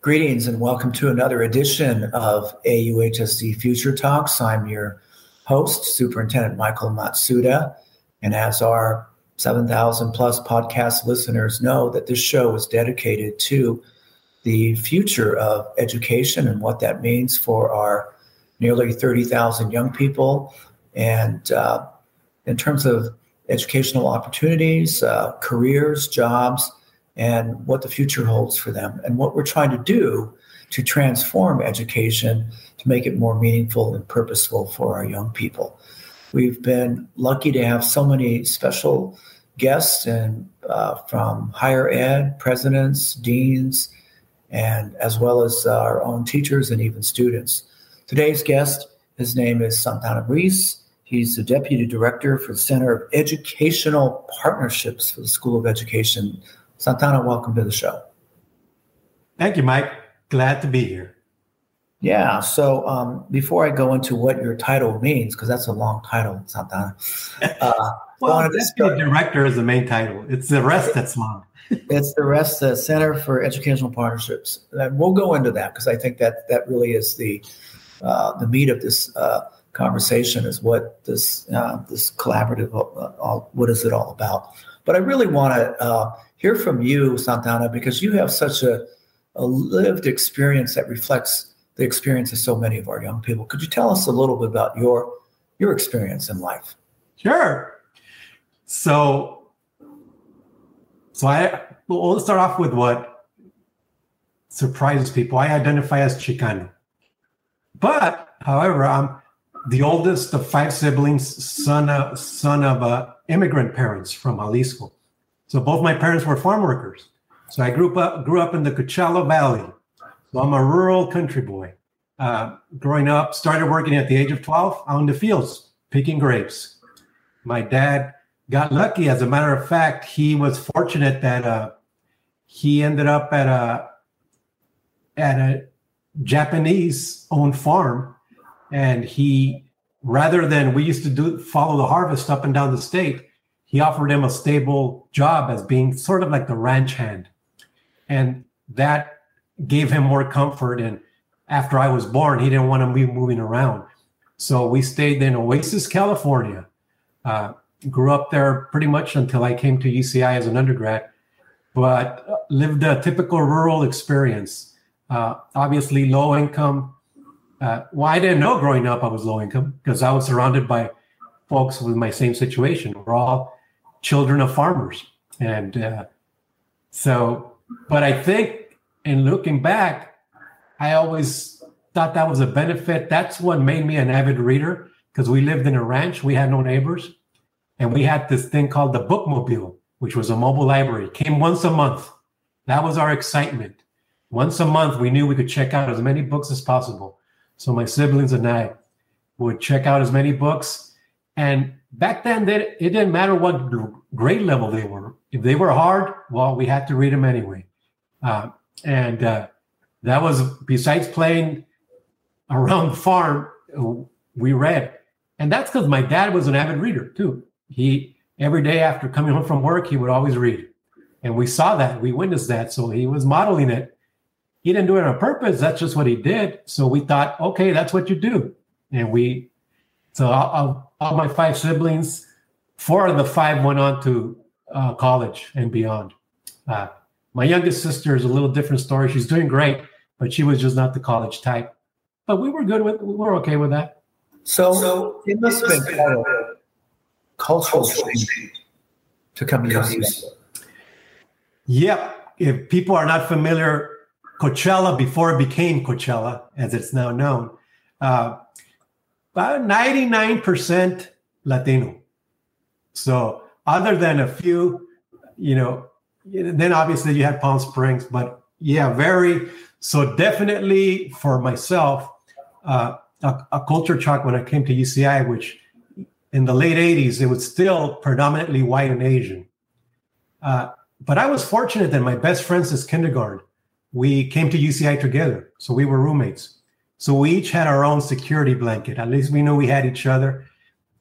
Greetings and welcome to another edition of AUHSD Future Talks. I'm your host, Superintendent Michael Matsuda. And as our 7,000 plus podcast listeners know, that this show is dedicated to the future of education and what that means for our nearly 30,000 young people. And uh, in terms of educational opportunities, uh, careers, jobs, and what the future holds for them, and what we're trying to do to transform education to make it more meaningful and purposeful for our young people. We've been lucky to have so many special guests and uh, from higher ed, presidents, deans, and as well as our own teachers and even students. Today's guest, his name is Santana Ruiz. He's the Deputy Director for the Center of Educational Partnerships for the School of Education Santana, welcome to the show. Thank you, Mike. Glad to be here. Yeah. So um, before I go into what your title means, because that's a long title, Santana. Uh, well, deputy director is the main title. It's the rest that's long. it's the rest, the Center for Educational Partnerships. And we'll go into that because I think that that really is the uh, the meat of this uh, conversation is what this uh, this collaborative uh, what is it all about. But I really want to uh, hear from you, Santana, because you have such a, a lived experience that reflects the experience of so many of our young people. Could you tell us a little bit about your your experience in life? Sure. So, so I well, let's start off with what surprises people. I identify as Chicano, but however, I'm the oldest of five siblings, son of son of uh, immigrant parents from Jalisco. So both my parents were farm workers. So I grew up grew up in the Coachella Valley. So I'm a rural country boy. Uh, growing up, started working at the age of 12 out in the fields picking grapes. My dad got lucky. As a matter of fact, he was fortunate that uh, he ended up at a at a Japanese owned farm, and he rather than we used to do follow the harvest up and down the state, he offered him a stable job as being sort of like the ranch hand. And that gave him more comfort. And after I was born, he didn't want to be moving around. So we stayed in Oasis, California. Uh, grew up there pretty much until I came to UCI as an undergrad, but lived a typical rural experience. Uh, obviously, low income. Uh, well, I didn't know growing up I was low income because I was surrounded by folks with my same situation. We're all children of farmers. And uh, so, but I think in looking back, I always thought that was a benefit. That's what made me an avid reader because we lived in a ranch, we had no neighbors, and we had this thing called the Bookmobile, which was a mobile library. It came once a month. That was our excitement. Once a month, we knew we could check out as many books as possible. So my siblings and I would check out as many books. And back then, they, it didn't matter what grade level they were. If they were hard, well, we had to read them anyway. Uh, and uh, that was besides playing around the farm, we read. And that's because my dad was an avid reader too. He every day after coming home from work, he would always read. And we saw that, we witnessed that. So he was modeling it. He didn't do it on purpose. That's just what he did. So we thought, okay, that's what you do. And we, so I'll, all my five siblings, four of the five went on to uh, college and beyond. Uh, my youngest sister is a little different story. She's doing great, but she was just not the college type. But we were good with, we were okay with that. So, so it must have been kind of cultural change to come to UCI. Yep. If people are not familiar, Coachella before it became Coachella, as it's now known, uh, about 99% Latino. So other than a few, you know, then obviously you had Palm Springs, but yeah, very. So definitely for myself, uh, a, a, culture shock when I came to UCI, which in the late 80s, it was still predominantly white and Asian. Uh, but I was fortunate that my best friends since kindergarten, we came to UCI together. So we were roommates. So we each had our own security blanket. At least we knew we had each other.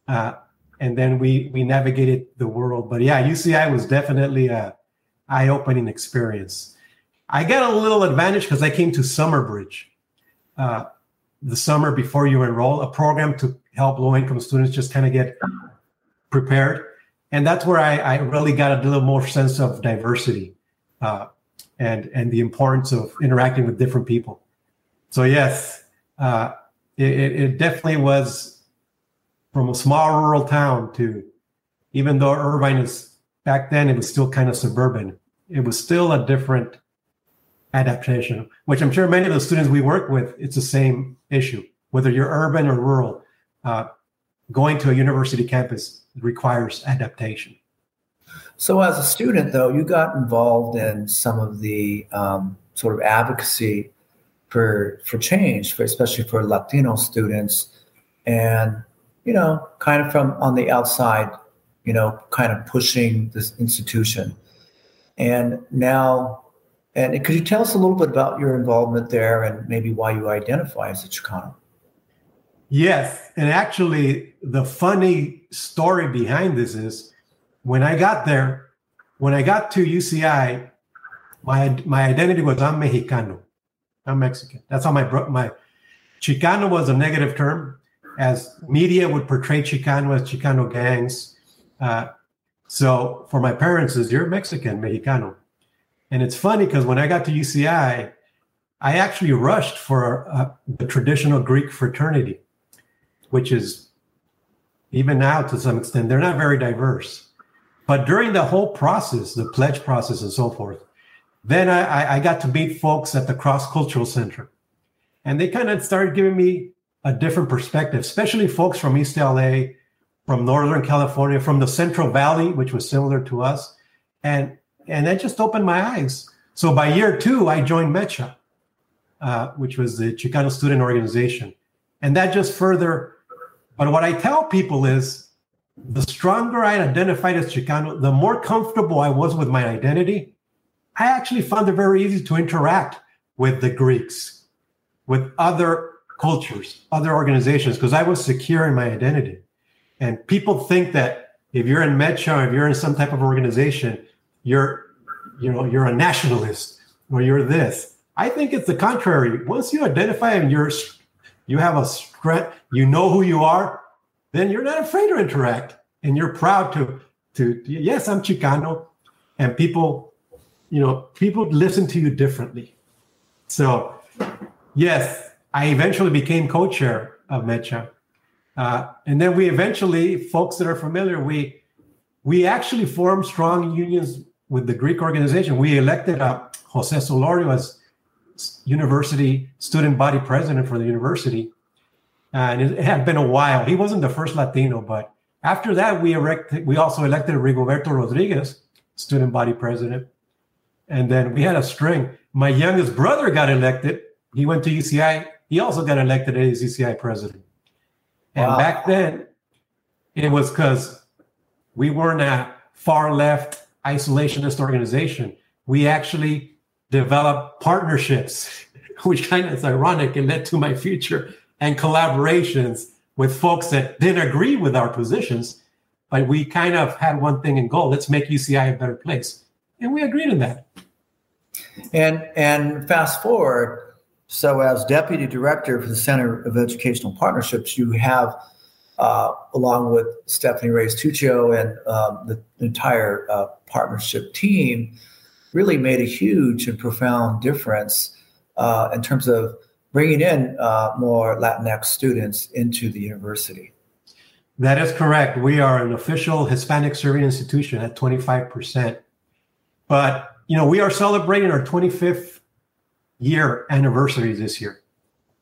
Uh, and then we we navigated the world. But yeah, UCI was definitely a eye-opening experience. I got a little advantage because I came to Summer Bridge uh, the summer before you enroll, a program to help low income students just kind of get prepared. And that's where I, I, really got a little more sense of diversity uh, and, and the importance of interacting with different people. So, yes, uh, it, it definitely was from a small rural town to even though Irvine is back then, it was still kind of suburban. It was still a different adaptation, which I'm sure many of the students we work with, it's the same issue. Whether you're urban or rural, uh, going to a university campus requires adaptation. So, as a student, though, you got involved in some of the um, sort of advocacy for for change, for especially for Latino students, and you know, kind of from on the outside, you know, kind of pushing this institution. And now and could you tell us a little bit about your involvement there and maybe why you identify as a Chicano? Yes. And actually, the funny story behind this is when I got there, when I got to UCI, my, my identity was I'm Mexicano. I'm Mexican. That's how my, my Chicano was a negative term, as media would portray Chicano as Chicano gangs. Uh, so for my parents, is you're Mexican, Mexicano. And it's funny because when I got to UCI, I actually rushed for uh, the traditional Greek fraternity, which is even now to some extent, they're not very diverse. But during the whole process, the pledge process and so forth, then I, I got to meet folks at the Cross Cultural Center. And they kind of started giving me a different perspective, especially folks from East LA, from Northern California, from the Central Valley, which was similar to us. And and that just opened my eyes. So by year two, I joined MECHA, uh, which was the Chicano Student Organization, and that just further. But what I tell people is, the stronger I identified as Chicano, the more comfortable I was with my identity. I actually found it very easy to interact with the Greeks, with other cultures, other organizations, because I was secure in my identity. And people think that if you're in MECHA, if you're in some type of organization, you're you know you're a nationalist or you're this i think it's the contrary once you identify and you're you have a strength you know who you are then you're not afraid to interact and you're proud to to yes i'm chicano and people you know people listen to you differently. So yes i eventually became co-chair of mecha. Uh, and then we eventually folks that are familiar we we actually formed strong unions with the Greek organization, we elected uh, Jose Solorio as university student body president for the university. Uh, and it had been a while. He wasn't the first Latino, but after that, we elected, we also elected Rigoberto Rodriguez, student body president. And then we had a string. My youngest brother got elected. He went to UCI. He also got elected as UCI president. And wow. back then, it was because we weren't a far left isolationist organization. We actually developed partnerships, which kind of is ironic and led to my future, and collaborations with folks that didn't agree with our positions, but we kind of had one thing in goal: let's make UCI a better place, and we agreed on that. And and fast forward, so as deputy director for the Center of Educational Partnerships, you have uh, along with Stephanie Reyes Tuccio and um, the entire uh, partnership team, really made a huge and profound difference uh, in terms of bringing in uh, more Latinx students into the university. That is correct. We are an official Hispanic serving institution at 25%. But, you know, we are celebrating our 25th year anniversary this year.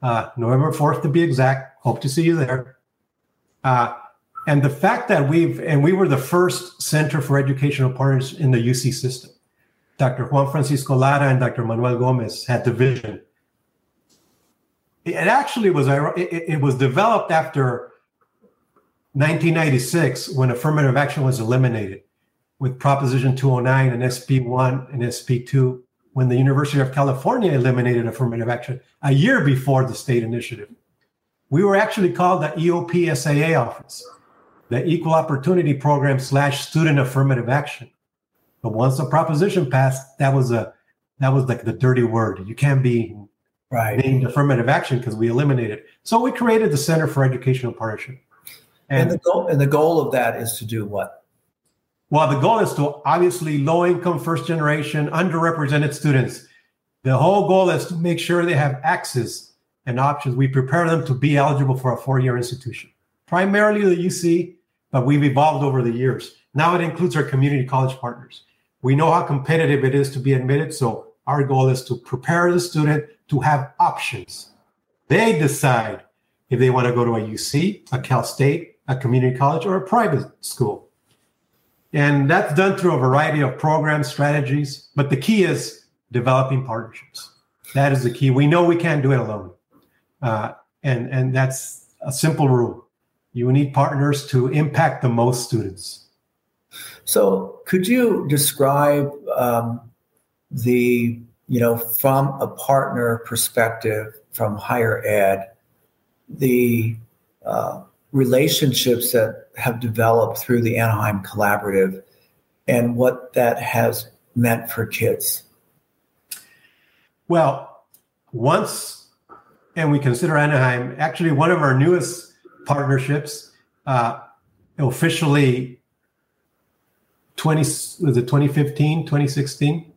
Uh, November 4th to be exact. Hope to see you there. Uh, and the fact that we've, and we were the first Center for Educational Partners in the UC system. Dr. Juan Francisco Lara and Dr. Manuel Gomez had the vision. It actually was, it, was developed after 1996 when affirmative action was eliminated with Proposition 209 and SP1 and SP2 when the University of California eliminated affirmative action a year before the state initiative. We were actually called the EOP SAA office, the Equal Opportunity Program slash Student Affirmative Action. But once the proposition passed, that was a that was like the dirty word. You can't be right. named affirmative action because we eliminated. So we created the Center for Educational Partnership. And, and, the goal and the goal of that is to do what? Well, the goal is to obviously low income, first generation, underrepresented students. The whole goal is to make sure they have access and options. We prepare them to be eligible for a four year institution, primarily the UC, but we've evolved over the years. Now it includes our community college partners. We know how competitive it is to be admitted. So our goal is to prepare the student to have options. They decide if they want to go to a UC, a Cal State, a community college, or a private school. And that's done through a variety of programs, strategies. But the key is developing partnerships. That is the key. We know we can't do it alone. Uh, and, and that's a simple rule. You need partners to impact the most students. So, could you describe um, the, you know, from a partner perspective from higher ed, the uh, relationships that have developed through the Anaheim Collaborative and what that has meant for kids? Well, once, and we consider Anaheim actually one of our newest partnerships, uh, officially 20 was it 2015 2016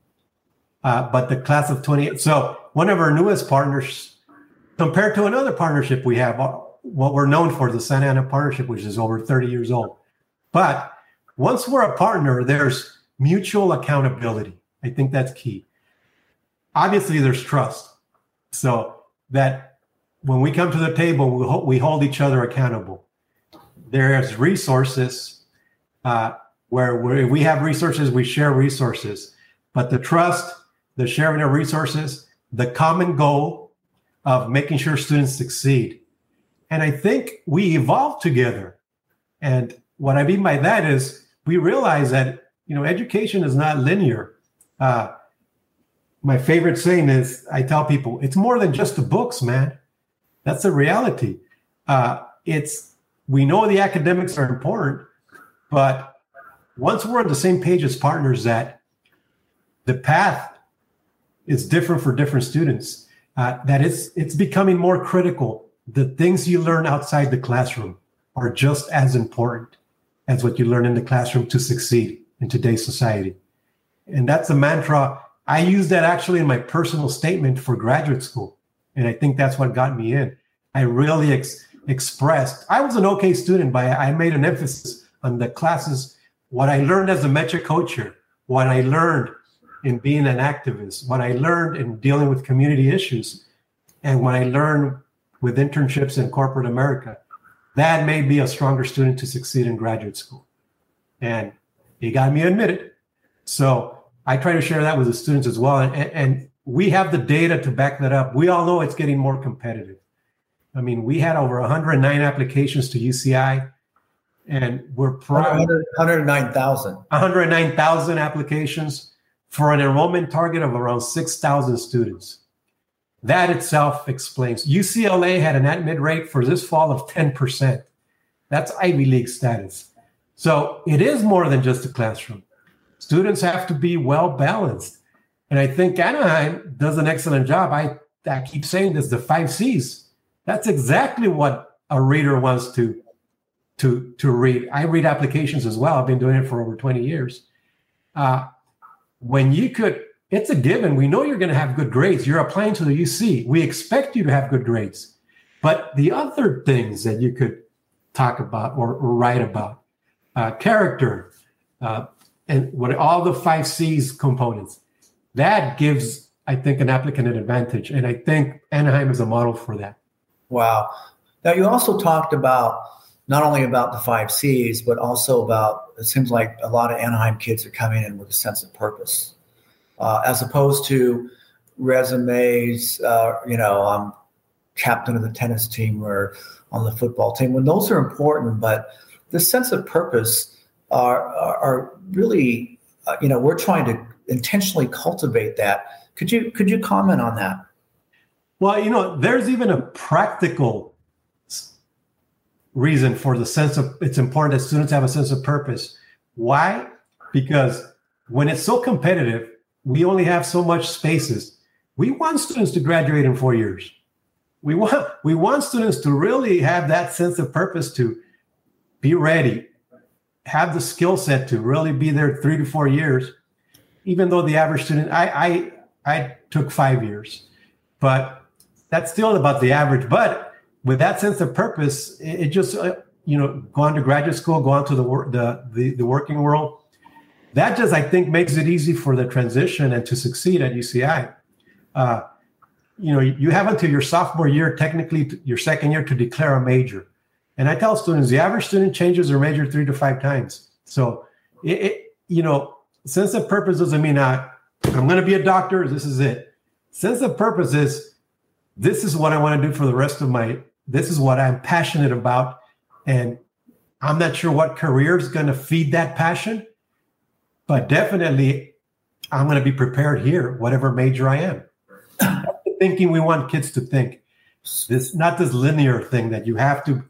uh, but the class of 20 so one of our newest partners compared to another partnership we have what we're known for, the Santa Ana Partnership, which is over 30 years old. But once we're a partner, there's mutual accountability. I think that's key. Obviously, there's trust. So that when we come to the table, we, ho- we hold each other accountable. There's resources uh, where we have resources, we share resources. But the trust, the sharing of resources, the common goal of making sure students succeed and I think we evolved together. And what I mean by that is we realize that, you know, education is not linear. Uh, my favorite saying is I tell people it's more than just the books, man. That's the reality. Uh, it's we know the academics are important, but once we're on the same page as partners, that the path is different for different students. Uh, that it's it's becoming more critical the things you learn outside the classroom are just as important as what you learn in the classroom to succeed in today's society. And that's a mantra. I use that actually in my personal statement for graduate school. And I think that's what got me in. I really ex- expressed, I was an okay student, but I made an emphasis on the classes, what I learned as a MECHA co-chair, what I learned in being an activist, what I learned in dealing with community issues, and what I learned with internships in corporate America, that made me a stronger student to succeed in graduate school. And he got me admitted. So I try to share that with the students as well. And, and we have the data to back that up. We all know it's getting more competitive. I mean, we had over 109 applications to UCI, and we're proud. 109,000. 109,000 applications for an enrollment target of around 6,000 students. That itself explains. UCLA had an admit rate for this fall of 10%. That's Ivy League status. So it is more than just a classroom. Students have to be well balanced. And I think Anaheim does an excellent job. I, I keep saying this the five C's. That's exactly what a reader wants to, to, to read. I read applications as well. I've been doing it for over 20 years. Uh, when you could it's a given. We know you're going to have good grades. You're applying to the UC. We expect you to have good grades. But the other things that you could talk about or, or write about, uh, character, uh, and what all the five C's components, that gives, I think, an applicant an advantage. And I think Anaheim is a model for that. Wow. Now, you also talked about not only about the five C's, but also about it seems like a lot of Anaheim kids are coming in with a sense of purpose uh, as opposed to resumes. Uh, you know, I'm captain of the tennis team or on the football team. When those are important, but the sense of purpose are are, are really, uh, you know, we're trying to intentionally cultivate that. Could you could you comment on that? Well, you know, there's even a practical reason for the sense of it's important that students have a sense of purpose. Why? Because when it's so competitive, we only have so much spaces. We want students to graduate in four years. We want we want students to really have that sense of purpose to be ready, have the skill set to really be there three to four years. Even though the average student, I I I took five years, but that's still about the average. But with that sense of purpose, it, just uh, you know, go on to graduate school, go on to the the, the the working world. That just I think makes it easy for the transition and to succeed at UCI. Uh, you know, you have until your sophomore year, technically your second year, to declare a major. And I tell students the average student changes their major three to five times. So, it, it you know, sense of purpose doesn't mean I, I'm going to be a doctor. This is it. Sense of purpose is this is what I want to do for the rest of my. This is what I'm passionate about, and I'm not sure what career is going to feed that passion, but definitely I'm going to be prepared here, whatever major I am thinking we want kids to think. This not this linear thing that you have to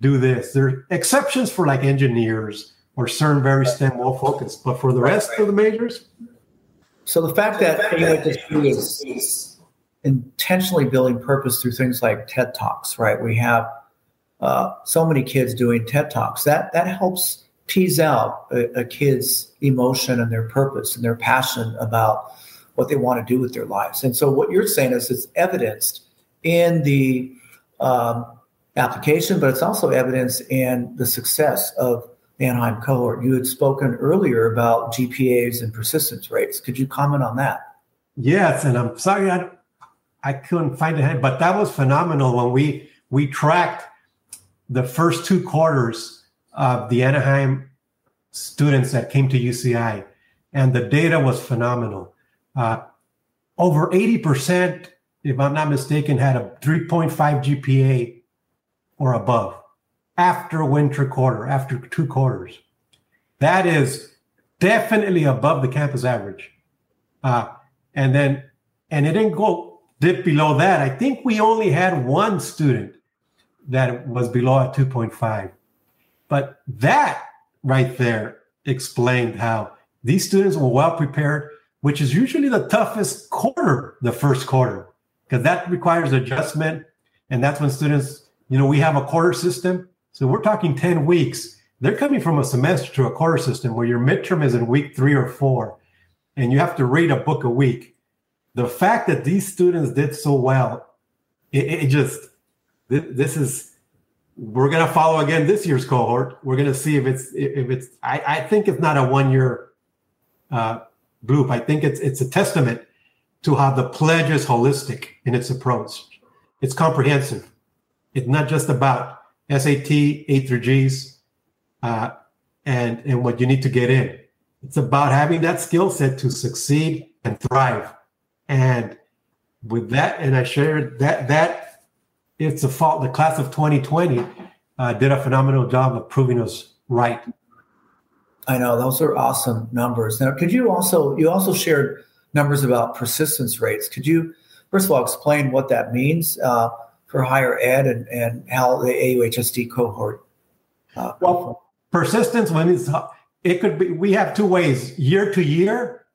do this. There are exceptions for like engineers or certain very STEM well focused, but for the rest of the majors. So the fact that AUHSD is intentionally building purpose through things like TED Talks, right? We have uh, so many kids doing TED Talks. That that helps tease out a, a kid's emotion and their purpose and their passion about what they want to do with their lives. And so what you're saying is it's evidenced in the um, application, but it's also evidence in the success of Anaheim cohort. You had spoken earlier about GPAs and persistence rates. Could you comment on that? Yes, and I'm sorry I, I couldn't find it, but that was phenomenal when we we tracked the first two quarters of the Anaheim students that came to UCI, and the data was phenomenal. Uh, over 80%, if I'm not mistaken, had a 3.5 GPA or above after winter quarter, after two quarters. That is definitely above the campus average. Uh, and then, and it didn't go dip below that. I think we only had one student that was below a 2.5. But that right there explained how these students were well prepared which is usually the toughest quarter, the first quarter, because that requires adjustment. And that's when students, you know, we have a quarter system. So we're talking 10 weeks. They're coming from a semester to a quarter system where your midterm is in week three or four, and you have to read a book a week. The fact that these students did so well, it, it just, this is, we're to follow again this year's cohort. We're to see if it's, if it's, I, I think it's not a one year uh, group. I think it's it's a testament to how the pledge is holistic in its approach. It's comprehensive. It's not just about SAT, A through G's, uh, and and what you need to get in. It's about having that skill set to succeed and thrive. And with that, and I shared that that it's a fault. The class of 2020 uh, did a phenomenal job of proving us right I know those are awesome numbers. Now, could you also you also shared numbers about persistence rates? Could you first of all explain what that means uh, for higher ed and, and how the AUHSD cohort? Uh, well, persistence means it could be. We have two ways: year to year,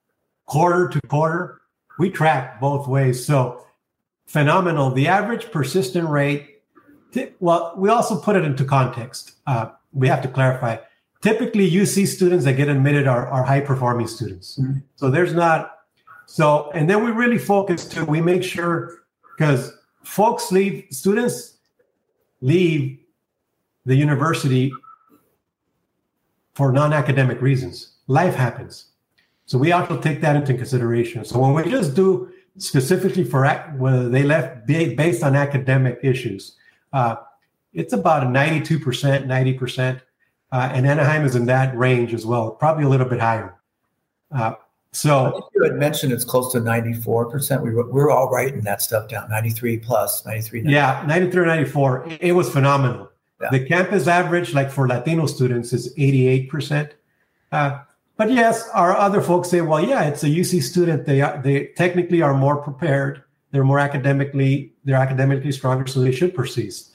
quarter to quarter. We track both ways. So phenomenal. The average persistent rate. Well, we also put it into context. Uh, we have to clarify typically UC students that get admitted are, are high performing students. Mm-hmm. So there's not so and then we really focus to, We make sure because folks leave students leave the university for non-academic reasons. Life happens. So we also take that into consideration. So when we just do specifically for whether they left based on academic issues, uh, it's about a 92%, 90%. Uh, and Anaheim is in that range as well, probably a little bit higher. Uh, so you had mentioned it's close to 94%. We were, we're all writing that stuff down 93 plus, 93. 94. Yeah, 93 94. It, was phenomenal. Yeah. The campus average, like for Latino students, is 88%. Uh, but yes, our other folks say, well, yeah, it's a UC student. They they technically are more prepared. They're more academically, they're academically stronger, so they should persist.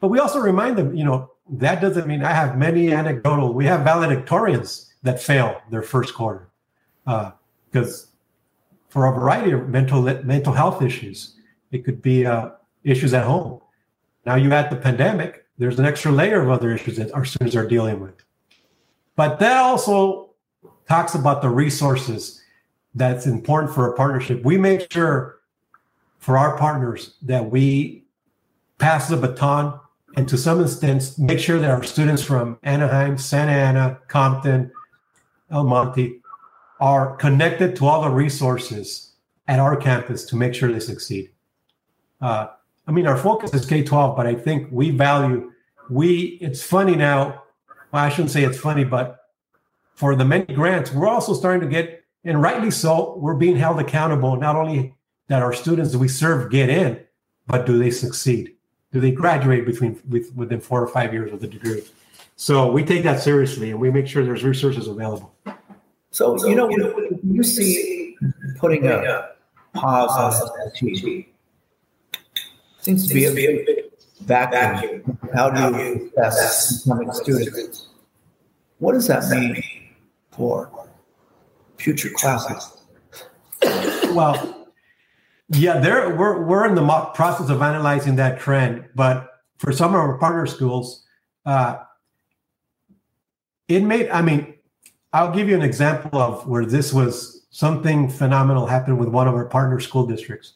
But we also remind them, you know, that doesn't mean I have many anecdotal. We have valedictorians that fail their first quarter because uh, for a variety of mental mental health issues. It could be uh, issues at home. Now you add the pandemic, there's an extra layer of other issues that our students are dealing with. But that also talks about the resources that's important for a partnership. We make sure for our partners that we pass the baton and to some extent make sure that our students from Anaheim, Santa Ana, Compton, El Monte are connected to all the resources at our campus to make sure they succeed. Uh, I mean, our focus is K 12, but I think we value, we, it's funny now. Well, I shouldn't say it's funny, but for the many grants, we're also starting to get, and rightly so, we're being held accountable, not only that our students we serve get in, but do they succeed? Do they graduate between with, within four or five years of the degree? So we take that seriously and we make sure there's resources available. So, so you know, you, know, you see putting a pause on SAT seems to be a big vacuum. How do you assess incoming students? What does that mean for future classes? Well, yeah, there we're we're in the process of analyzing that trend, but for some of our partner schools, uh, it made. I mean, I'll give you an example of where this was something phenomenal happened with one of our partner school districts,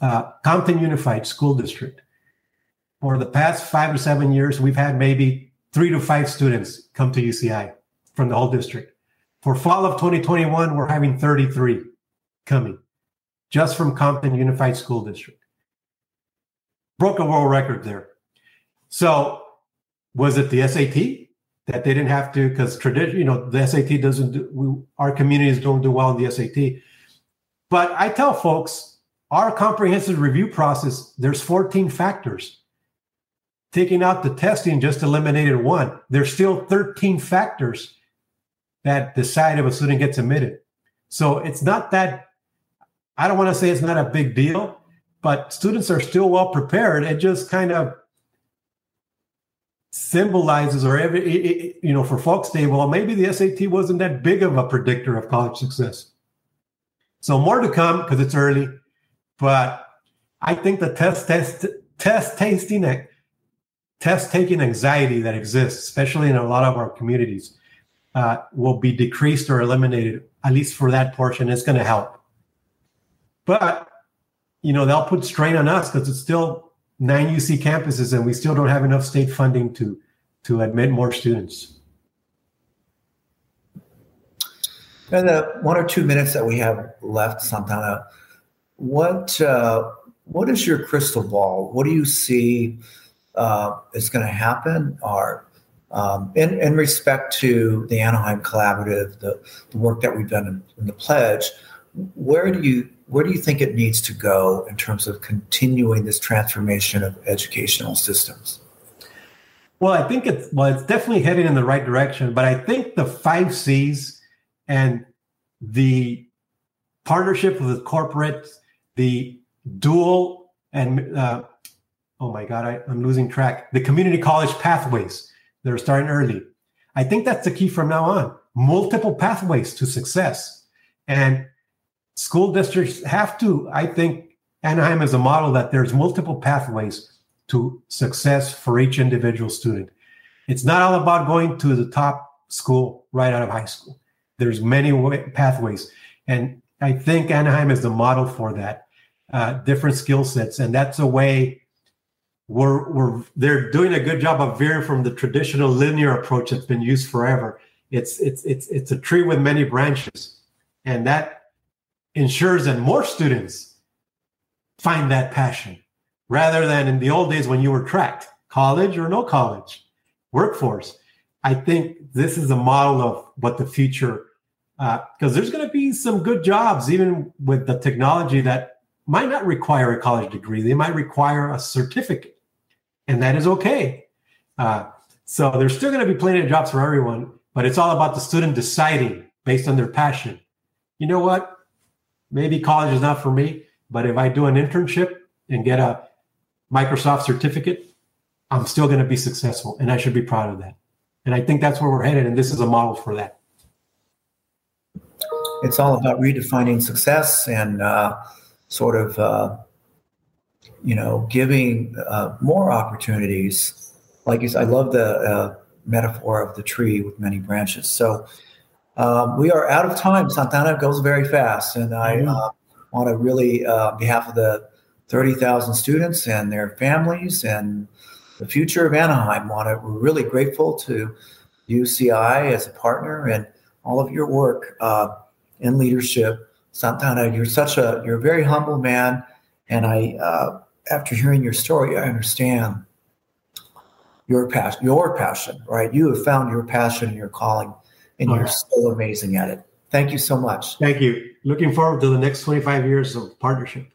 uh, Compton Unified School District. For the past five or seven years, we've had maybe three to five students come to UCI from the whole district. For fall of 2021, we're having 33 coming just from Compton Unified School District. Broke a world record there. So, was it the SAT? that they didn't have to because tradition, you know, the SAT doesn't do, we, our communities don't do well in the SAT. But I tell folks, our comprehensive review process, there's 14 factors. Taking out the testing just eliminated one. There's still 13 factors that decide if a student gets admitted. So it's not that, I don't want to say it's not a big deal, but students are still well prepared. It just kind of symbolizes or every you know for folks say well maybe the sat wasn't that big of a predictor of college success so more to come because it's early but i think the test test test tasting test taking anxiety that exists especially in a lot of our communities uh, will be decreased or eliminated at least for that portion it's going to help but you know they'll put strain on us because it's still nine UC campuses, and we still don't have enough state funding to to admit more students. In the one or two minutes that we have left, Santana, what uh, what is your crystal ball? What do you see uh, is going to happen? Or um, in, in respect to the Anaheim Collaborative, the, the work that we've done in, in the pledge, where do you where do you think it needs to go in terms of continuing this transformation of educational systems? Well, I think it's well, it's definitely heading in the right direction, but I think the five C's and the partnership with the corporate, the dual and uh, oh my god, I, I'm losing track. The community college pathways that are starting early. I think that's the key from now on. Multiple pathways to success, and school districts have to, I think Anaheim is a model that there's multiple pathways to success for each individual student. It's not all about going to the top school right out of high school. There's many way, pathways. And I think Anaheim is the model for that, uh, different skill sets. And that's a way we're, we're, they're doing a good job of veering from the traditional linear approach that's been used forever. It's, it's, it's, it's a tree with many branches. And that ensures that more students find that passion rather than in the old days when you were tracked college or no college workforce i think this is a model of what the future because uh, there's going to be some good jobs even with the technology that might not require a college degree they might require a certificate and that is okay uh, so there's still going to be plenty of jobs for everyone but it's all about the student deciding based on their passion you know what maybe college is not for me, but if I do an internship and get a Microsoft certificate, I'm still going to be successful and I should be proud of that. And I think that's where we're headed. And this is a model for that. it's all about redefining success and uh, sort of, uh, you know, giving uh, more opportunities. Like you said, I love the uh, metaphor of the tree with many branches. So um, we are out of time. Santana goes very fast, and I mm-hmm. Uh, want to really, uh, on behalf of the 30,000 students and their families and the future of Anaheim, want to, we're really grateful to UCI as a partner and all of your work uh, in leadership. Santana, you're such a, you're a very humble man. And I, uh, after hearing your story, I understand your passion, your passion, right? You have found your passion and your calling, and you're so amazing at it. Thank you so much. Thank you. Looking forward to the next 25 years of partnership.